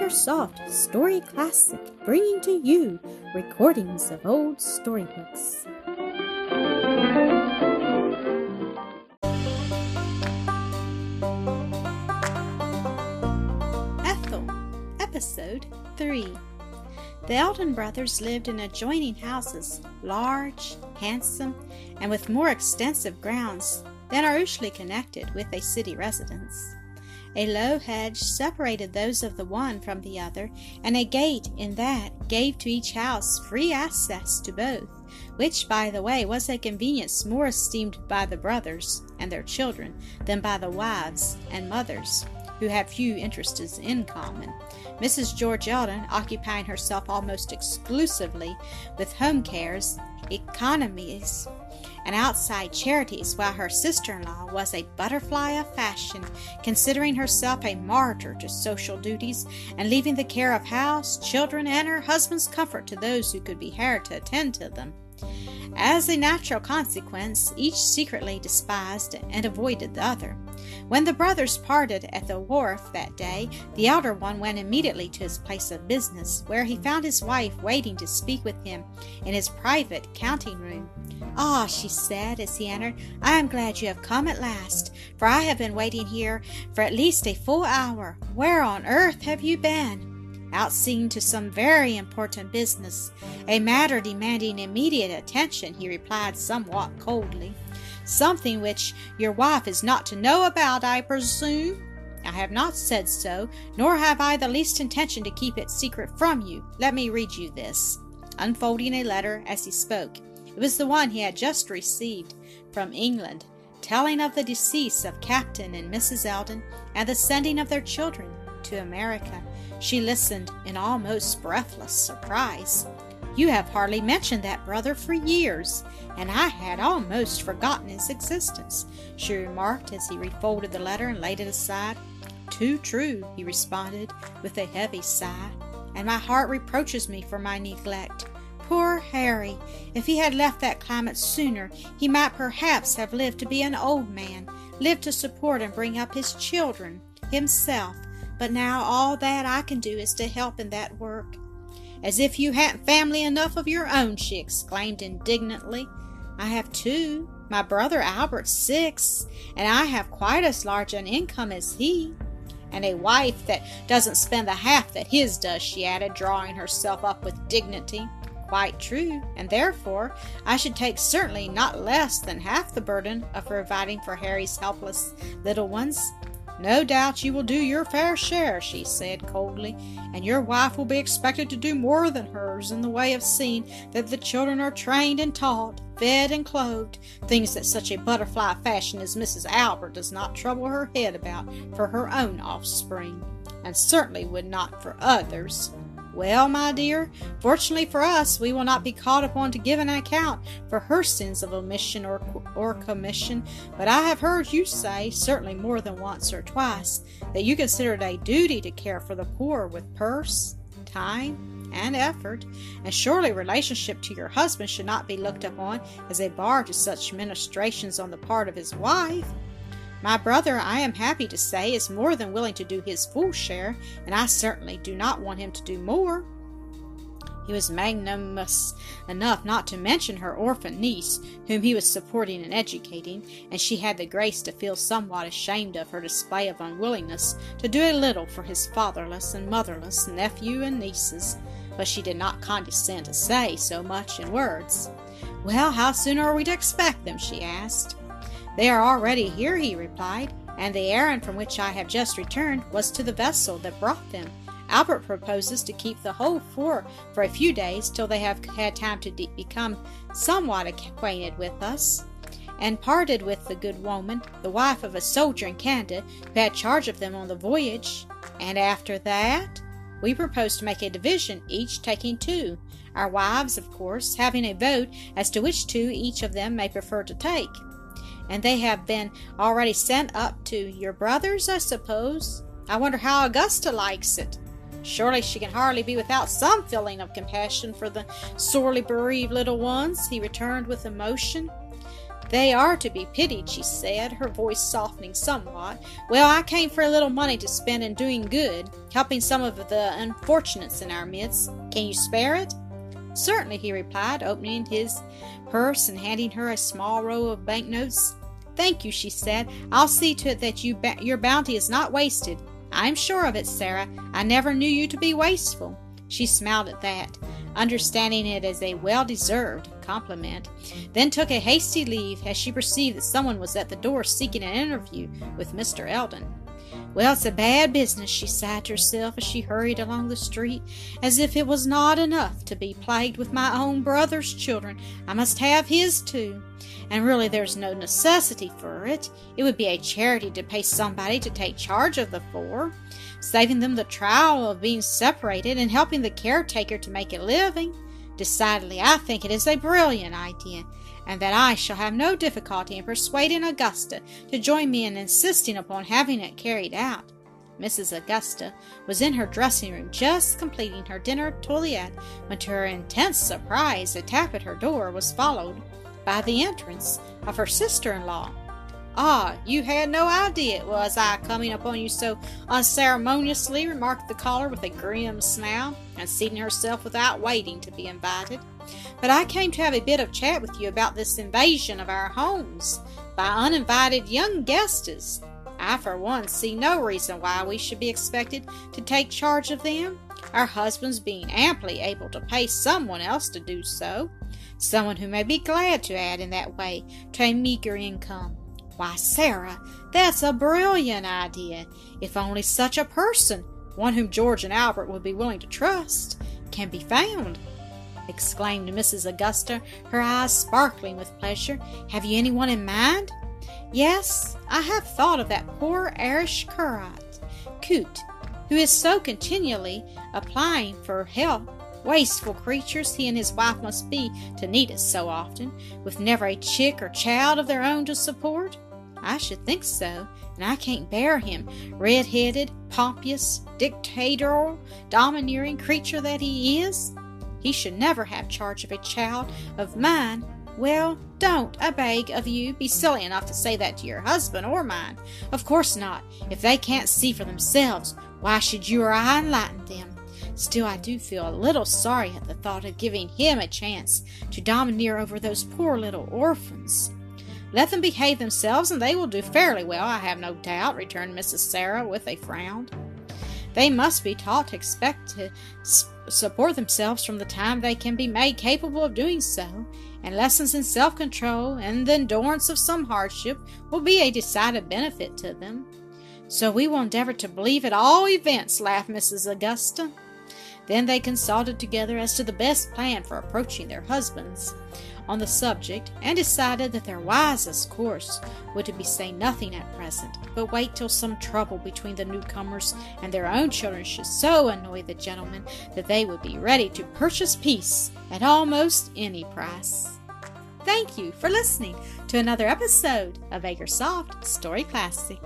AcreSoft Story Classic, bringing to you recordings of old storybooks. Ethel, Episode 3. The Eldon brothers lived in adjoining houses, large, handsome, and with more extensive grounds than are usually connected with a city residence. A low hedge separated those of the one from the other, and a gate in that gave to each house free access to both, which, by the way, was a convenience more esteemed by the brothers and their children than by the wives and mothers, who had few interests in common. Mrs. George Eldon occupying herself almost exclusively with home cares, economies, and outside charities, while her sister in law was a butterfly of fashion, considering herself a martyr to social duties and leaving the care of house, children, and her husband's comfort to those who could be hired to attend to them. As a natural consequence, each secretly despised and avoided the other. When the brothers parted at the wharf that day, the elder one went immediately to his place of business, where he found his wife waiting to speak with him in his private counting room. Ah, she said as he entered, I am glad you have come at last, for I have been waiting here for at least a full hour. Where on earth have you been? Out seeing to some very important business, a matter demanding immediate attention, he replied somewhat coldly. Something which your wife is not to know about, I presume? I have not said so, nor have I the least intention to keep it secret from you. Let me read you this. Unfolding a letter as he spoke, it was the one he had just received from England, telling of the decease of Captain and Mrs. Eldon and the sending of their children to America. She listened in almost breathless surprise. You have hardly mentioned that brother for years, and I had almost forgotten his existence, she remarked as he refolded the letter and laid it aside. Too true, he responded with a heavy sigh, and my heart reproaches me for my neglect. Poor Harry! If he had left that climate sooner, he might perhaps have lived to be an old man, lived to support and bring up his children, himself. But now all that I can do is to help in that work. As if you hadn't family enough of your own, she exclaimed indignantly. I have two. My brother Albert's six, and I have quite as large an income as he. And a wife that doesn't spend the half that his does, she added, drawing herself up with dignity. Quite true, and therefore I should take certainly not less than half the burden of providing for Harry's helpless little ones. No doubt you will do your fair share, she said coldly, and your wife will be expected to do more than hers in the way of seeing that the children are trained and taught, fed and clothed, things that such a butterfly fashion as Mrs. Albert does not trouble her head about for her own offspring, and certainly would not for others. Well, my dear, fortunately for us, we will not be called upon to give an account for her sins of omission or, or commission, but I have heard you say, certainly more than once or twice, that you consider it a duty to care for the poor with purse, time, and effort, and surely relationship to your husband should not be looked upon as a bar to such ministrations on the part of his wife. My brother, I am happy to say, is more than willing to do his full share, and I certainly do not want him to do more. He was magnanimous enough not to mention her orphan niece, whom he was supporting and educating, and she had the grace to feel somewhat ashamed of her display of unwillingness to do a little for his fatherless and motherless nephew and nieces, but she did not condescend to say so much in words. Well, how soon are we to expect them? she asked. They are already here, he replied, and the errand from which I have just returned was to the vessel that brought them. Albert proposes to keep the whole four for a few days till they have had time to de- become somewhat acquainted with us. And parted with the good woman, the wife of a soldier in Canada, who had charge of them on the voyage. And after that, we propose to make a division, each taking two. Our wives, of course, having a vote as to which two each of them may prefer to take and they have been already sent up to your brother's, I suppose. I wonder how Augusta likes it. Surely she can hardly be without some feeling of compassion for the sorely bereaved little ones, he returned with emotion. They are to be pitied, she said, her voice softening somewhat. Well, I came for a little money to spend in doing good, helping some of the unfortunates in our midst. Can you spare it? Certainly, he replied, opening his purse and handing her a small roll of banknotes. Thank you, she said. I'll see to it that you ba- your bounty is not wasted. I'm sure of it, Sarah. I never knew you to be wasteful. She smiled at that, understanding it as a well deserved compliment, then took a hasty leave as she perceived that someone was at the door seeking an interview with Mr. Eldon. Well, it's a bad business, she sighed to herself as she hurried along the street, as if it was not enough to be plagued with my own brother's children. I must have his too. And really, there's no necessity for it. It would be a charity to pay somebody to take charge of the four, saving them the trial of being separated and helping the caretaker to make a living. Decidedly, I think it is a brilliant idea, and that I shall have no difficulty in persuading Augusta to join me in insisting upon having it carried out. Mrs. Augusta was in her dressing room just completing her dinner toilette when, to her intense surprise, a tap at her door was followed by the entrance of her sister in law. Ah, you had no idea it was I coming upon you so unceremoniously, remarked the caller with a grim smile, and seating herself without waiting to be invited. But I came to have a bit of chat with you about this invasion of our homes by uninvited young guests. I, for one, see no reason why we should be expected to take charge of them, our husbands being amply able to pay someone else to do so, someone who may be glad to add in that way to a meager income. Why, Sarah, that's a brilliant idea. If only such a person, one whom George and Albert would be willing to trust, can be found, exclaimed Mrs. Augusta, her eyes sparkling with pleasure. Have you anyone in mind? Yes, I have thought of that poor Irish curate, Coote, who is so continually applying for help. Wasteful creatures he and his wife must be to need it so often, with never a chick or child of their own to support. I should think so, and I can't bear him, red headed, pompous, dictatorial, domineering creature that he is. He should never have charge of a child of mine. Well, don't, I beg of you, be silly enough to say that to your husband or mine. Of course not. If they can't see for themselves, why should you or I enlighten them? Still, I do feel a little sorry at the thought of giving him a chance to domineer over those poor little orphans. Let them behave themselves, and they will do fairly well, I have no doubt, returned Mrs. Sarah with a frown. They must be taught to expect to support themselves from the time they can be made capable of doing so, and lessons in self control and the endurance of some hardship will be a decided benefit to them. So we will endeavor to believe at all events, laughed Mrs. Augusta. Then they consulted together as to the best plan for approaching their husbands on the subject and decided that their wisest course would be to say nothing at present, but wait till some trouble between the newcomers and their own children should so annoy the gentlemen that they would be ready to purchase peace at almost any price. Thank you for listening to another episode of Acresoft Story Classic.